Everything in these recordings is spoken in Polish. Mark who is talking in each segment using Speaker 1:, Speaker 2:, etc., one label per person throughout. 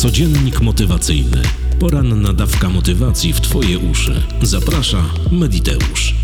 Speaker 1: Codziennik motywacyjny. Poranna dawka motywacji w Twoje uszy. Zaprasza Mediteusz.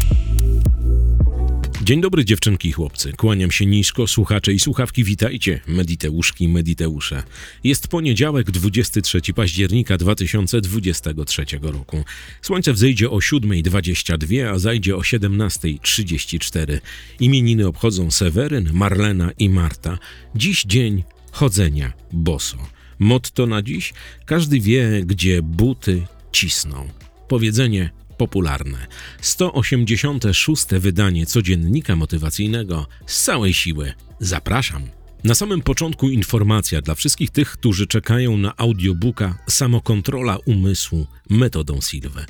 Speaker 1: Dzień dobry dziewczynki i chłopcy. Kłaniam się nisko, słuchacze i słuchawki, witajcie, Mediteuszki, Mediteusze. Jest poniedziałek, 23 października 2023 roku. Słońce wzejdzie o 7.22, a zajdzie o 17.34. Imieniny obchodzą Seweryn, Marlena i Marta. Dziś dzień chodzenia boso. Motto na dziś: każdy wie, gdzie buty cisną. Powiedzenie popularne. 186. wydanie codziennika motywacyjnego z całej siły. Zapraszam. Na samym początku informacja dla wszystkich tych, którzy czekają na audiobooka Samokontrola umysłu metodą Silwy.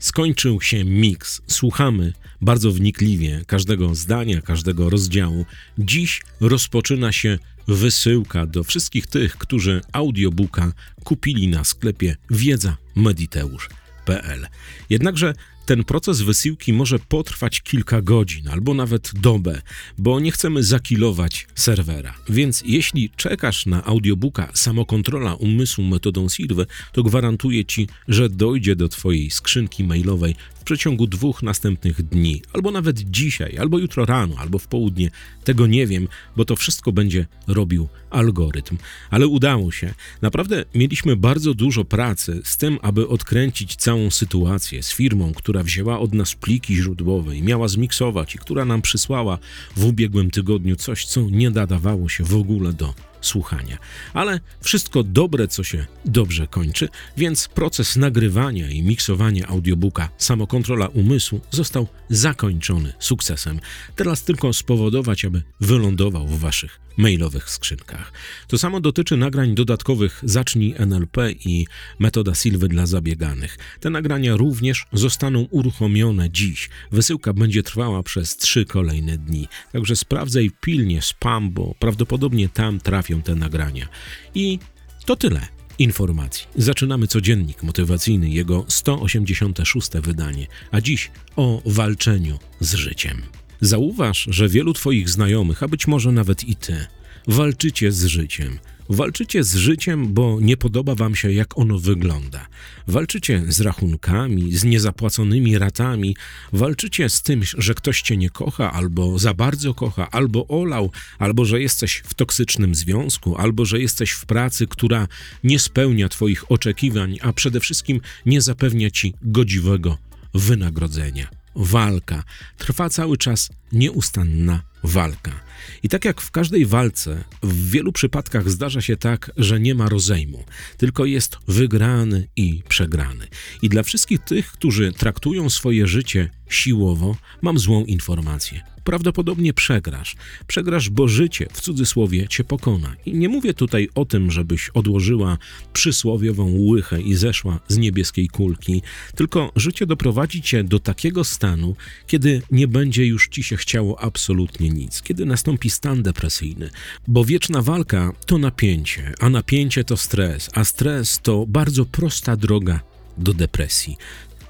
Speaker 1: Skończył się miks. Słuchamy bardzo wnikliwie każdego zdania, każdego rozdziału. Dziś rozpoczyna się wysyłka do wszystkich tych, którzy audiobooka kupili na sklepie Wiedza Mediteusz. Jednakże ten proces wysyłki może potrwać kilka godzin albo nawet dobę, bo nie chcemy zakilować serwera. Więc jeśli czekasz na audiobooka Samokontrola umysłu metodą Silwy, to gwarantuję ci, że dojdzie do twojej skrzynki mailowej w przeciągu dwóch następnych dni, albo nawet dzisiaj, albo jutro rano, albo w południe. Tego nie wiem, bo to wszystko będzie robił algorytm. Ale udało się. Naprawdę mieliśmy bardzo dużo pracy z tym, aby odkręcić całą sytuację z firmą, która wzięła od nas pliki źródłowe i miała zmiksować i która nam przysłała w ubiegłym tygodniu coś, co nie nadawało się w ogóle do słuchania. Ale wszystko dobre, co się dobrze kończy, więc proces nagrywania i miksowania audiobooka Samokontrola Umysłu został zakończony sukcesem. Teraz tylko spowodować, aby wylądował w waszych mailowych skrzynkach. To samo dotyczy nagrań dodatkowych Zacznij NLP i metoda Silwy dla zabieganych. Te nagrania również zostaną uruchomione dziś. Wysyłka będzie trwała przez trzy kolejne dni. Także sprawdzaj pilnie spam, bo prawdopodobnie tam trafią te nagrania. I to tyle informacji. Zaczynamy codziennik motywacyjny, jego 186 wydanie, a dziś o walczeniu z życiem. Zauważ, że wielu Twoich znajomych, a być może nawet i Ty, walczycie z życiem. Walczycie z życiem, bo nie podoba Wam się, jak ono wygląda. Walczycie z rachunkami, z niezapłaconymi ratami, walczycie z tym, że ktoś Cię nie kocha, albo za bardzo kocha, albo olał, albo że jesteś w toksycznym związku, albo że jesteś w pracy, która nie spełnia Twoich oczekiwań, a przede wszystkim nie zapewnia Ci godziwego wynagrodzenia walka. Trwa cały czas nieustanna walka. I tak jak w każdej walce, w wielu przypadkach zdarza się tak, że nie ma rozejmu, tylko jest wygrany i przegrany. I dla wszystkich tych, którzy traktują swoje życie siłowo, mam złą informację prawdopodobnie przegrasz. Przegrasz, bo życie w cudzysłowie cię pokona. I nie mówię tutaj o tym, żebyś odłożyła przysłowiową łychę i zeszła z niebieskiej kulki, tylko życie doprowadzi cię do takiego stanu, kiedy nie będzie już ci się chciało absolutnie nic, kiedy nastąpi stan depresyjny, bo wieczna walka to napięcie, a napięcie to stres, a stres to bardzo prosta droga do depresji.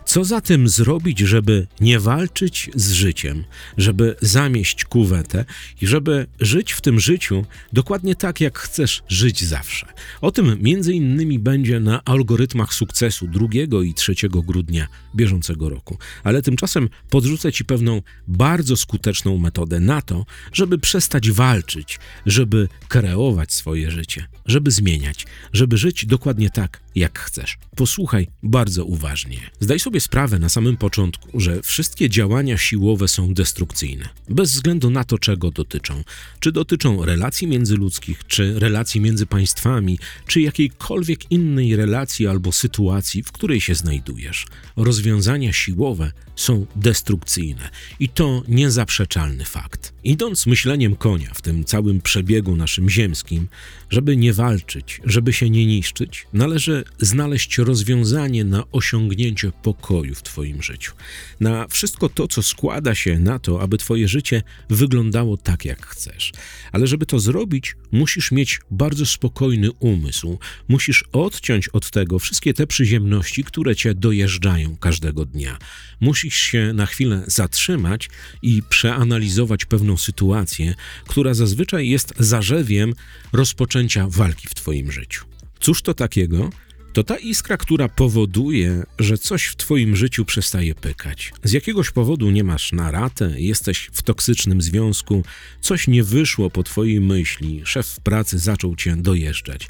Speaker 1: Co zatem zrobić, żeby nie walczyć z życiem, żeby zamieść kuwetę i żeby żyć w tym życiu dokładnie tak, jak chcesz żyć zawsze? O tym między innymi będzie na algorytmach sukcesu 2 i 3 grudnia bieżącego roku. Ale tymczasem podrzucę Ci pewną bardzo skuteczną metodę na to, żeby przestać walczyć, żeby kreować swoje życie, żeby zmieniać, żeby żyć dokładnie tak, jak chcesz. Posłuchaj bardzo uważnie. Zdaj sobie sprawę na samym początku, że wszystkie działania siłowe są destrukcyjne, bez względu na to, czego dotyczą. Czy dotyczą relacji międzyludzkich, czy relacji między państwami, czy jakiejkolwiek innej relacji albo sytuacji, w której się znajdujesz. Rozwiązania siłowe są destrukcyjne i to niezaprzeczalny fakt. Idąc myśleniem konia w tym całym przebiegu naszym ziemskim, żeby nie walczyć, żeby się nie niszczyć, należy znaleźć rozwiązanie na osiągnięcie pokoju w Twoim życiu. Na wszystko to, co składa się na to, aby Twoje życie wyglądało tak, jak chcesz. Ale żeby to zrobić, musisz mieć bardzo spokojny umysł, musisz odciąć od tego wszystkie te przyziemności, które Cię dojeżdżają każdego dnia. Musisz się na chwilę zatrzymać i przeanalizować pewną sytuację, która zazwyczaj jest zarzewiem rozpoczęcia walki w Twoim życiu. Cóż to takiego? To ta iskra, która powoduje, że coś w Twoim życiu przestaje pykać. Z jakiegoś powodu nie masz na ratę, jesteś w toksycznym związku, coś nie wyszło po Twojej myśli, szef pracy zaczął Cię dojeżdżać.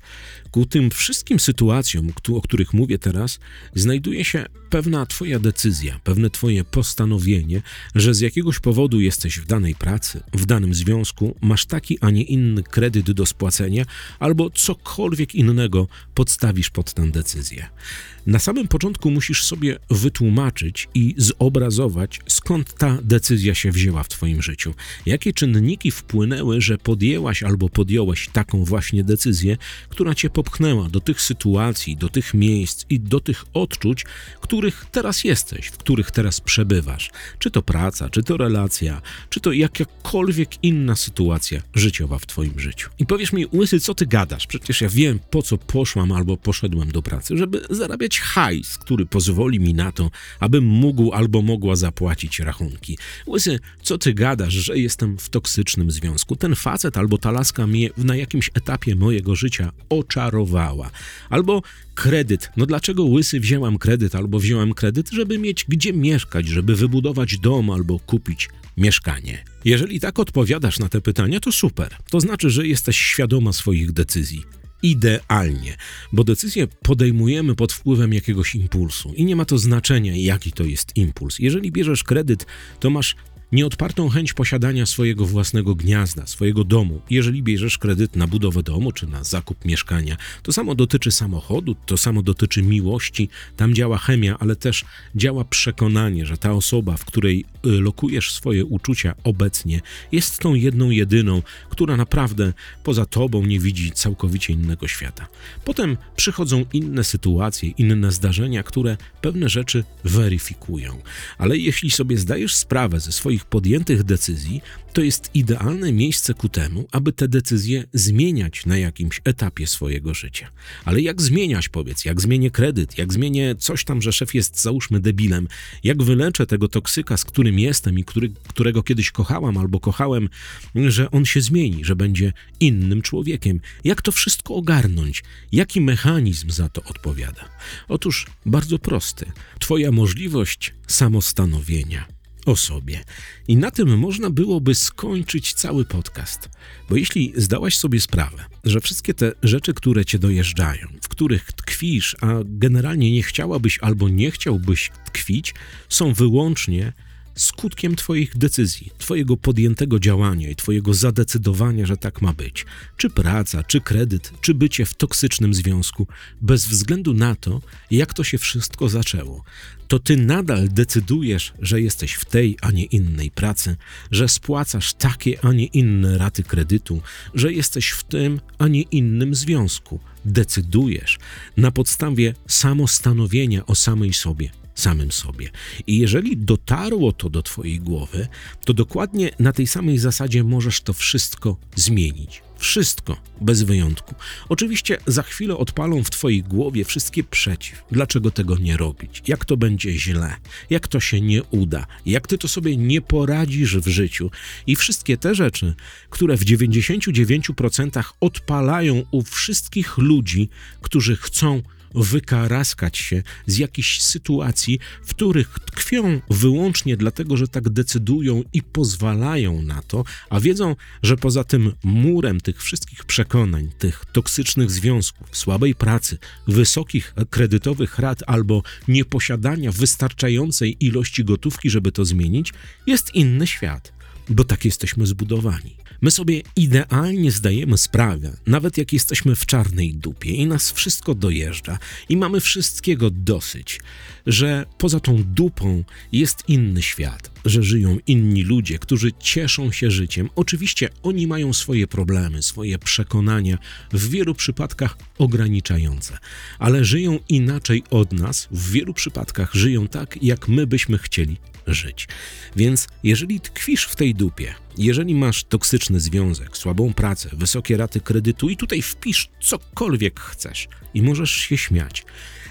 Speaker 1: Ku tym wszystkim sytuacjom, o których mówię teraz, znajduje się pewna Twoja decyzja, pewne Twoje postanowienie, że z jakiegoś powodu jesteś w danej pracy, w danym związku, masz taki, a nie inny kredyt do spłacenia, albo cokolwiek innego podstawisz pod tę decyzję. Na samym początku musisz sobie wytłumaczyć i zobrazować, skąd ta decyzja się wzięła w Twoim życiu. Jakie czynniki wpłynęły, że podjęłaś albo podjąłeś taką właśnie decyzję, która Cię popchnęła do tych sytuacji, do tych miejsc i do tych odczuć, których teraz jesteś, w których teraz przebywasz. Czy to praca, czy to relacja, czy to jakakolwiek inna sytuacja życiowa w Twoim życiu. I powiesz mi, Łysy, co Ty gadasz? Przecież ja wiem, po co poszłam albo poszedłem do pracy, żeby zarabiać hajs, który pozwoli mi na to, abym mógł albo mogła zapłacić rachunki. Łysy, co Ty gadasz, że jestem w toksycznym związku? Ten facet albo ta laska mnie na jakimś etapie mojego życia oczarowała. Albo kredyt. No dlaczego łysy wzięłam kredyt albo wziąłem kredyt, żeby mieć gdzie mieszkać, żeby wybudować dom albo kupić mieszkanie? Jeżeli tak odpowiadasz na te pytania, to super. To znaczy, że jesteś świadoma swoich decyzji idealnie, bo decyzję podejmujemy pod wpływem jakiegoś impulsu i nie ma to znaczenia, jaki to jest impuls. Jeżeli bierzesz kredyt, to masz nieodpartą chęć posiadania swojego własnego gniazda, swojego domu. Jeżeli bierzesz kredyt na budowę domu czy na zakup mieszkania, to samo dotyczy samochodu, to samo dotyczy miłości. Tam działa chemia, ale też działa przekonanie, że ta osoba, w której y, lokujesz swoje uczucia obecnie, jest tą jedną, jedyną, która naprawdę poza tobą nie widzi całkowicie innego świata. Potem przychodzą inne sytuacje, inne zdarzenia, które pewne rzeczy weryfikują. Ale jeśli sobie zdajesz sprawę ze swoich podjętych decyzji, to jest idealne miejsce ku temu, aby te decyzje zmieniać na jakimś etapie swojego życia. Ale jak zmieniać, powiedz, jak zmienię kredyt, jak zmienię coś tam, że szef jest, załóżmy, debilem, jak wyleczę tego toksyka, z którym jestem i który, którego kiedyś kochałam albo kochałem, że on się zmieni, że będzie innym człowiekiem. Jak to wszystko ogarnąć? Jaki mechanizm za to odpowiada? Otóż bardzo prosty. Twoja możliwość samostanowienia o sobie. I na tym można byłoby skończyć cały podcast. Bo jeśli zdałaś sobie sprawę, że wszystkie te rzeczy, które cię dojeżdżają, w których tkwisz, a generalnie nie chciałabyś albo nie chciałbyś tkwić, są wyłącznie skutkiem Twoich decyzji, Twojego podjętego działania i Twojego zadecydowania, że tak ma być. Czy praca, czy kredyt, czy bycie w toksycznym związku, bez względu na to, jak to się wszystko zaczęło, to Ty nadal decydujesz, że jesteś w tej, a nie innej pracy, że spłacasz takie, a nie inne raty kredytu, że jesteś w tym, a nie innym związku. Decydujesz na podstawie samostanowienia o samej sobie samym sobie. I jeżeli dotarło to do Twojej głowy, to dokładnie na tej samej zasadzie możesz to wszystko zmienić. Wszystko, bez wyjątku. Oczywiście za chwilę odpalą w Twojej głowie wszystkie przeciw. Dlaczego tego nie robić? Jak to będzie źle? Jak to się nie uda? Jak Ty to sobie nie poradzisz w życiu? I wszystkie te rzeczy, które w 99% odpalają u wszystkich ludzi, którzy chcą wykaraskać się z jakichś sytuacji, w których tkwią wyłącznie dlatego, że tak decydują i pozwalają na to, a wiedzą, że poza tym murem tych wszystkich przekonań, tych toksycznych związków, słabej pracy, wysokich kredytowych rat albo nieposiadania wystarczającej ilości gotówki, żeby to zmienić, jest inny świat, bo tak jesteśmy zbudowani. My sobie idealnie zdajemy sprawę, nawet jak jesteśmy w czarnej dupie i nas wszystko dojeżdża i mamy wszystkiego dosyć, że poza tą dupą jest inny świat, że żyją inni ludzie, którzy cieszą się życiem. Oczywiście oni mają swoje problemy, swoje przekonania, w wielu przypadkach ograniczające, ale żyją inaczej od nas, w wielu przypadkach żyją tak, jak my byśmy chcieli żyć. Więc jeżeli tkwisz w tej dupie, jeżeli masz toksyczny związek, słabą pracę, wysokie raty kredytu i tutaj wpisz cokolwiek chcesz i możesz się śmiać,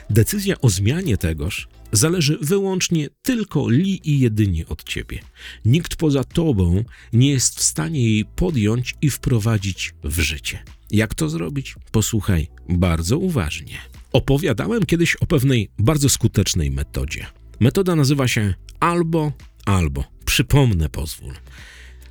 Speaker 1: decyzja o zmianie tegoż zależy wyłącznie tylko li i jedynie od ciebie. Nikt poza tobą nie jest w stanie jej podjąć i wprowadzić w życie. Jak to zrobić? Posłuchaj bardzo uważnie. Opowiadałem kiedyś o pewnej bardzo skutecznej metodzie. Metoda nazywa się albo, albo. Przypomnę, pozwól.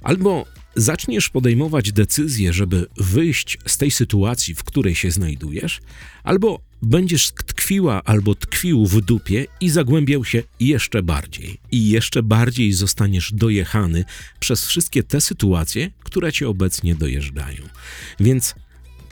Speaker 1: Albo zaczniesz podejmować decyzje, żeby wyjść z tej sytuacji, w której się znajdujesz, albo będziesz tkwiła albo tkwił w dupie i zagłębiał się jeszcze bardziej. I jeszcze bardziej zostaniesz dojechany przez wszystkie te sytuacje, które cię obecnie dojeżdżają. Więc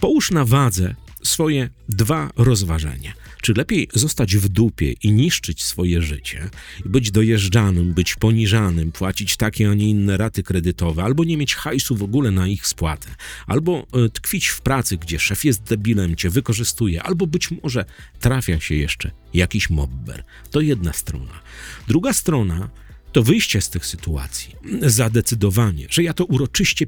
Speaker 1: połóż na wadze swoje dwa rozważania. Czy lepiej zostać w dupie i niszczyć swoje życie, być dojeżdżanym, być poniżanym, płacić takie, a nie inne raty kredytowe, albo nie mieć hajsu w ogóle na ich spłatę, albo e, tkwić w pracy, gdzie szef jest debilem, cię wykorzystuje, albo być może trafia się jeszcze jakiś mobber. To jedna strona. Druga strona to wyjście z tych sytuacji, zadecydowanie, że ja to uroczyście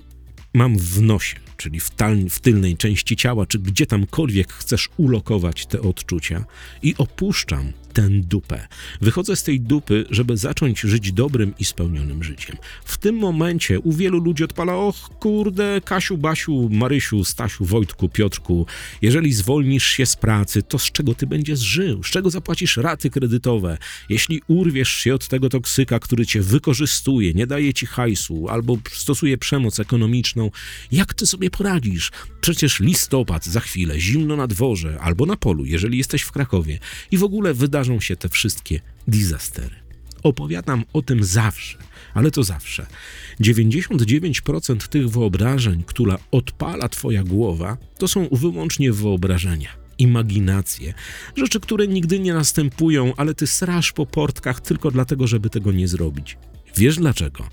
Speaker 1: mam w nosie, czyli w, tal, w tylnej części ciała, czy gdzie tamkolwiek chcesz ulokować te odczucia i opuszczam tę dupę. Wychodzę z tej dupy, żeby zacząć żyć dobrym i spełnionym życiem. W tym momencie u wielu ludzi odpala, och kurde, Kasiu, Basiu, Marysiu, Stasiu, Wojtku, Piotrku, jeżeli zwolnisz się z pracy, to z czego ty będziesz żył? Z czego zapłacisz raty kredytowe? Jeśli urwiesz się od tego toksyka, który cię wykorzystuje, nie daje ci hajsu albo stosuje przemoc ekonomiczną, jak ty sobie poradzisz? Przecież listopad za chwilę, zimno na dworze albo na polu, jeżeli jesteś w Krakowie i w ogóle wydarzy wydarzą się te wszystkie disastery. Opowiadam o tym zawsze, ale to zawsze. 99% tych wyobrażeń, które odpala Twoja głowa, to są wyłącznie wyobrażenia imaginacje, rzeczy, które nigdy nie następują, ale ty srasz po portkach tylko dlatego, żeby tego nie zrobić. Wiesz dlaczego?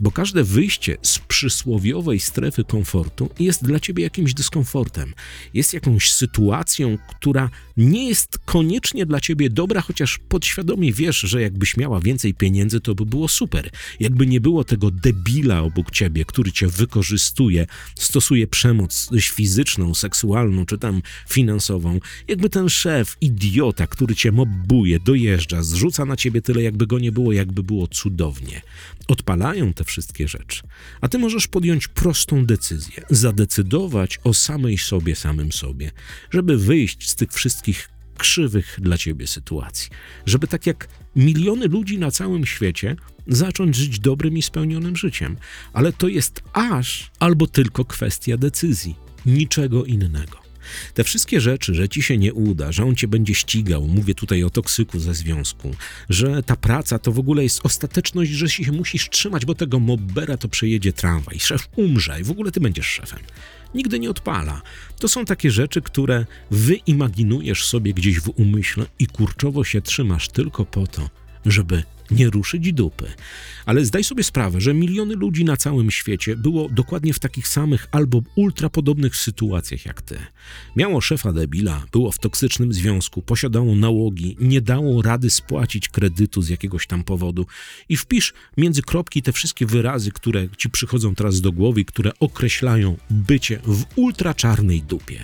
Speaker 1: Bo każde wyjście z przysłowiowej strefy komfortu jest dla ciebie jakimś dyskomfortem, jest jakąś sytuacją, która nie jest koniecznie dla ciebie dobra, chociaż podświadomie wiesz, że jakbyś miała więcej pieniędzy, to by było super. Jakby nie było tego debila obok ciebie, który cię wykorzystuje, stosuje przemoc fizyczną, seksualną czy tam finansową, jakby ten szef, idiota, który cię mobbuje, dojeżdża, zrzuca na ciebie tyle, jakby go nie było, jakby było cudownie. Odpalają te wszystkie rzeczy. A ty możesz podjąć prostą decyzję, zadecydować o samej sobie, samym sobie, żeby wyjść z tych wszystkich krzywych dla ciebie sytuacji. Żeby tak jak miliony ludzi na całym świecie zacząć żyć dobrym i spełnionym życiem. Ale to jest aż albo tylko kwestia decyzji, niczego innego. Te wszystkie rzeczy, że ci się nie uda, że on cię będzie ścigał, mówię tutaj o toksyku ze związku, że ta praca to w ogóle jest ostateczność, że się musisz trzymać, bo tego mobbera to przejedzie tramwaj, szef umrze i w ogóle ty będziesz szefem. Nigdy nie odpala. To są takie rzeczy, które wyimaginujesz sobie gdzieś w umyśle i kurczowo się trzymasz tylko po to, żeby nie ruszyć dupy. Ale zdaj sobie sprawę, że miliony ludzi na całym świecie było dokładnie w takich samych albo ultrapodobnych sytuacjach jak ty. Miało szefa debila, było w toksycznym związku, posiadało nałogi, nie dało rady spłacić kredytu z jakiegoś tam powodu. I wpisz między kropki te wszystkie wyrazy, które ci przychodzą teraz do głowy, które określają bycie w ultraczarnej dupie.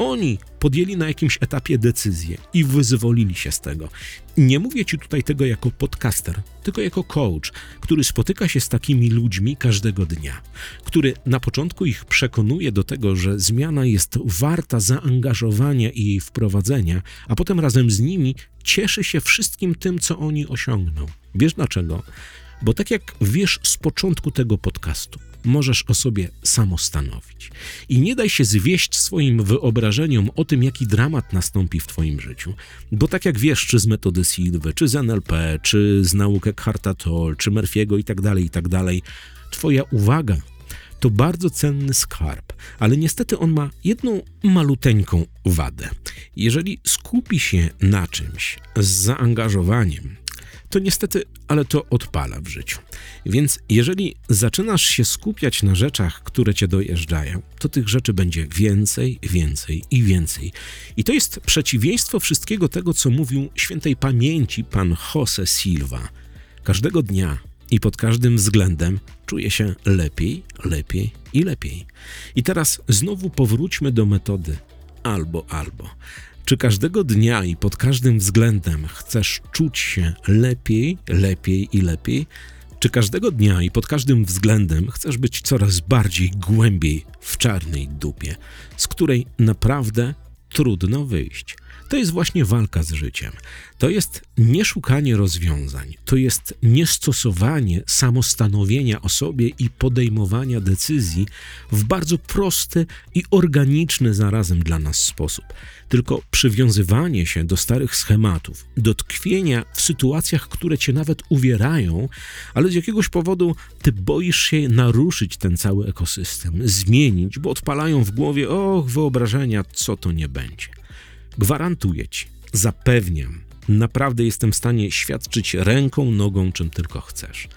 Speaker 1: Oni podjęli na jakimś etapie decyzję i wyzwolili się z tego. Nie mówię ci tutaj tego jako podcaster, tylko jako coach, który spotyka się z takimi ludźmi każdego dnia, który na początku ich przekonuje do tego, że zmiana jest warta zaangażowania i jej wprowadzenia, a potem razem z nimi cieszy się wszystkim tym, co oni osiągną. Wiesz dlaczego? Bo tak jak wiesz z początku tego podcastu, możesz o sobie samostanowić. I nie daj się zwieść swoim wyobrażeniom o tym, jaki dramat nastąpi w Twoim życiu, bo tak jak wiesz, czy z metody Silwy, czy z NLP, czy z nauk Eckharta Tolle, czy Murphy'ego i tak dalej, i tak Twoja uwaga to bardzo cenny skarb, ale niestety on ma jedną maluteńką wadę. Jeżeli skupi się na czymś z zaangażowaniem, to niestety, ale to odpala w życiu. Więc jeżeli zaczynasz się skupiać na rzeczach, które cię dojeżdżają, to tych rzeczy będzie więcej, więcej i więcej. I to jest przeciwieństwo wszystkiego tego, co mówił świętej pamięci pan Jose Silva. Każdego dnia i pod każdym względem czuję się lepiej, lepiej i lepiej. I teraz znowu powróćmy do metody albo, albo. Czy każdego dnia i pod każdym względem chcesz czuć się lepiej, lepiej i lepiej? Czy każdego dnia i pod każdym względem chcesz być coraz bardziej głębiej w czarnej dupie, z której naprawdę trudno wyjść? To jest właśnie walka z życiem. To jest nieszukanie rozwiązań, to jest niestosowanie samostanowienia o sobie i podejmowania decyzji w bardzo prosty i organiczny zarazem dla nas sposób. Tylko przywiązywanie się do starych schematów, do tkwienia w sytuacjach, które cię nawet uwierają, ale z jakiegoś powodu ty boisz się naruszyć ten cały ekosystem, zmienić, bo odpalają w głowie, och, wyobrażenia, co to nie będzie. Gwarantuję ci, zapewniam, naprawdę jestem w stanie świadczyć ręką, nogą, czym tylko chcesz,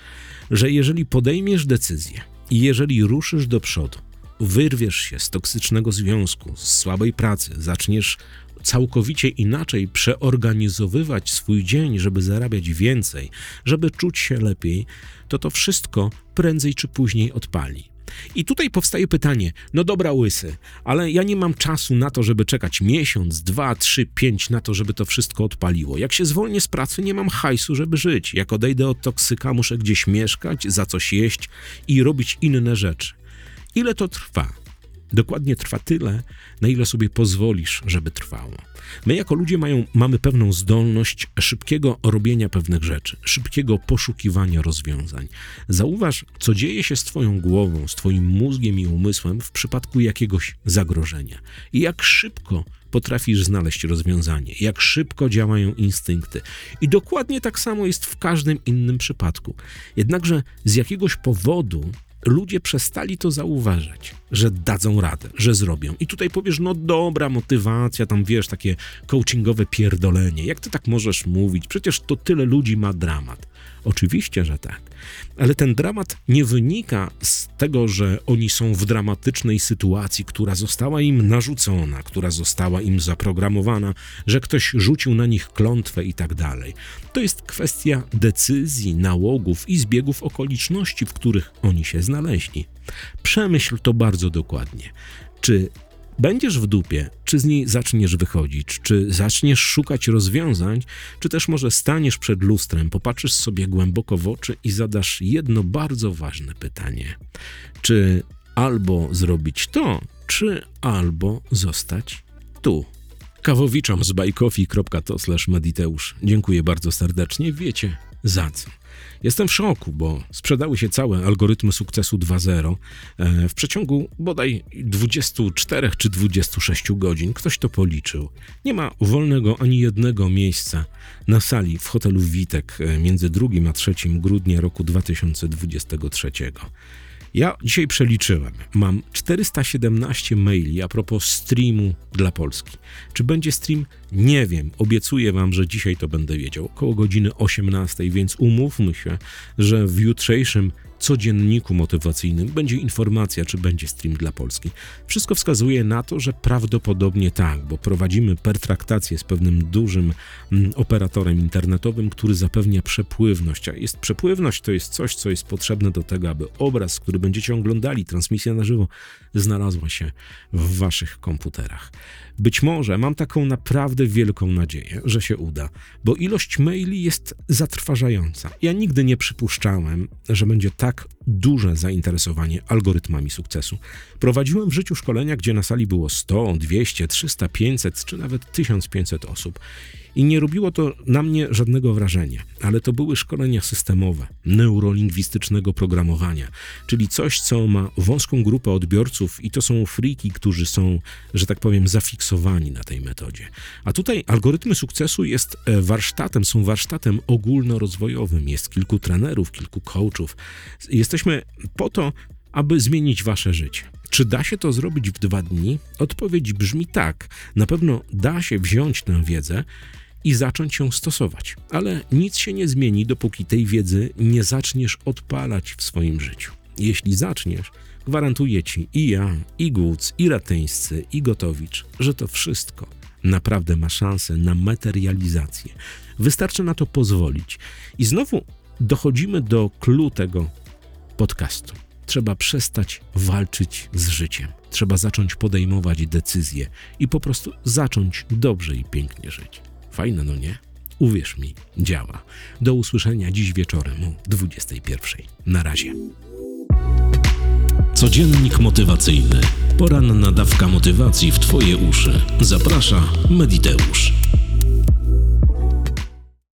Speaker 1: że jeżeli podejmiesz decyzję i jeżeli ruszysz do przodu, wyrwiesz się z toksycznego związku, z słabej pracy, zaczniesz całkowicie inaczej przeorganizowywać swój dzień, żeby zarabiać więcej, żeby czuć się lepiej, to to wszystko prędzej czy później odpali. I tutaj powstaje pytanie: no dobra, łysy, ale ja nie mam czasu na to, żeby czekać miesiąc, dwa, trzy, pięć na to, żeby to wszystko odpaliło. Jak się zwolnię z pracy, nie mam hajsu, żeby żyć. Jak odejdę od toksyka, muszę gdzieś mieszkać, za coś jeść i robić inne rzeczy. Ile to trwa? Dokładnie trwa tyle, na ile sobie pozwolisz, żeby trwało. My jako ludzie mają, mamy pewną zdolność szybkiego robienia pewnych rzeczy, szybkiego poszukiwania rozwiązań. Zauważ, co dzieje się z Twoją głową, z Twoim mózgiem i umysłem w przypadku jakiegoś zagrożenia. I jak szybko potrafisz znaleźć rozwiązanie, jak szybko działają instynkty. I dokładnie tak samo jest w każdym innym przypadku. Jednakże z jakiegoś powodu ludzie przestali to zauważać, że dadzą radę, że zrobią. I tutaj powiesz, no dobra, motywacja, tam wiesz, takie coachingowe pierdolenie. Jak ty tak możesz mówić? Przecież to tyle ludzi ma dramat. Oczywiście, że tak. Ale ten dramat nie wynika z tego, że oni są w dramatycznej sytuacji, która została im narzucona, która została im zaprogramowana, że ktoś rzucił na nich klątwę i tak dalej. To jest kwestia decyzji, nałogów i zbiegów okoliczności, w których oni się znaleźli. Przemyśl to bardzo dokładnie. Czy będziesz w dupie, czy z niej zaczniesz wychodzić, czy zaczniesz szukać rozwiązań, czy też może staniesz przed lustrem, popatrzysz sobie głęboko w oczy i zadasz jedno bardzo ważne pytanie: czy albo zrobić to, czy albo zostać tu? Kawowiczom z bajkofi.to mediteusz. Dziękuję bardzo serdecznie. Wiecie za co. Jestem w szoku, bo sprzedały się całe algorytmy sukcesu 2.0 e, w przeciągu bodaj 24 czy 26 godzin. Ktoś to policzył. Nie ma wolnego ani jednego miejsca na sali w hotelu Witek e, między 2 a 3 grudnia roku 2023. Ja dzisiaj przeliczyłem. Mam 417 maili a propos streamu dla Polski. Czy będzie stream? Nie wiem. Obiecuję wam, że dzisiaj to będę wiedział. Około godziny 18, więc umówmy się, że w jutrzejszym codzienniku motywacyjnym będzie informacja, czy będzie stream dla Polski. Wszystko wskazuje na to, że prawdopodobnie tak, bo prowadzimy pertraktację z pewnym dużym mm, operatorem internetowym, który zapewnia przepływność. A jest przepływność to jest coś, co jest potrzebne do tego, aby obraz, który będziecie oglądali, transmisja na żywo, znalazła się w waszych komputerach. Być może mam taką naprawdę wielką nadzieję, że się uda, bo ilość maili jest zatrważająca. Ja nigdy nie przypuszczałem, że będzie tak Irak duże zainteresowanie algorytmami sukcesu. Prowadziłem w życiu szkolenia, gdzie na sali było 100, 200, 300, 500 czy nawet 1500 osób i nie robiło to na mnie żadnego wrażenia, ale to były szkolenia systemowe, neurolingwistycznego programowania, czyli coś, co ma wąską grupę odbiorców i to są friki, którzy są, że tak powiem, zafiksowani na tej metodzie. A tutaj algorytmy sukcesu jest e, warsztatem, są warsztatem ogólnorozwojowym, jest kilku trenerów, kilku coachów. Jesteśmy po to, aby zmienić wasze życie. Czy da się to zrobić w dwa dni? Odpowiedź brzmi tak. Na pewno da się wziąć tę wiedzę i zacząć ją stosować. Ale nic się nie zmieni, dopóki tej wiedzy nie zaczniesz odpalać w swoim życiu. Jeśli zaczniesz, gwarantuję ci i ja, i Guc, i Ratyńscy, i Gotowicz, że to wszystko naprawdę ma szansę na materializację. Wystarczy na to pozwolić. I znowu dochodzimy do klu tego podcastu. Trzeba przestać walczyć z życiem. Trzeba zacząć podejmować decyzje i po prostu zacząć dobrze i pięknie żyć. Fajne, no nie? Uwierz mi, działa. Do usłyszenia dziś wieczorem o 21. Na razie. Codziennik motywacyjny. Poranna dawka motywacji w Twoje uszy. Zaprasza Mediteusz.